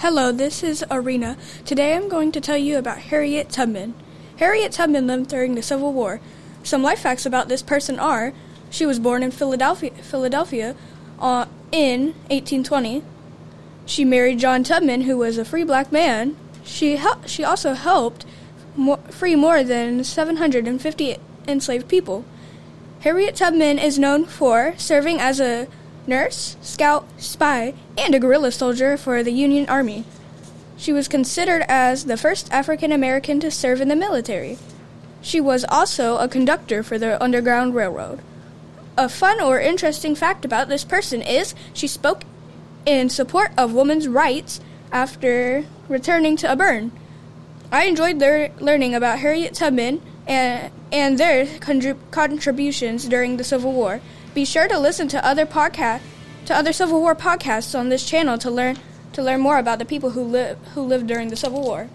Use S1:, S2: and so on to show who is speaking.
S1: Hello, this is Arena. Today I'm going to tell you about Harriet Tubman. Harriet Tubman lived during the Civil War. Some life facts about this person are she was born in Philadelphia, Philadelphia uh, in 1820. She married John Tubman, who was a free black man. She, hel- she also helped mo- free more than 750 enslaved people. Harriet Tubman is known for serving as a nurse, scout, spy, and a guerrilla soldier for the Union Army. She was considered as the first African American to serve in the military. She was also a conductor for the Underground Railroad. A fun or interesting fact about this person is she spoke in support of women's rights after returning to Auburn. I enjoyed lear- learning about Harriet Tubman and, and their contrib- contributions during the Civil War. Be sure to listen to other podcast to other Civil War podcasts on this channel to learn to learn more about the people who live who lived during the Civil War.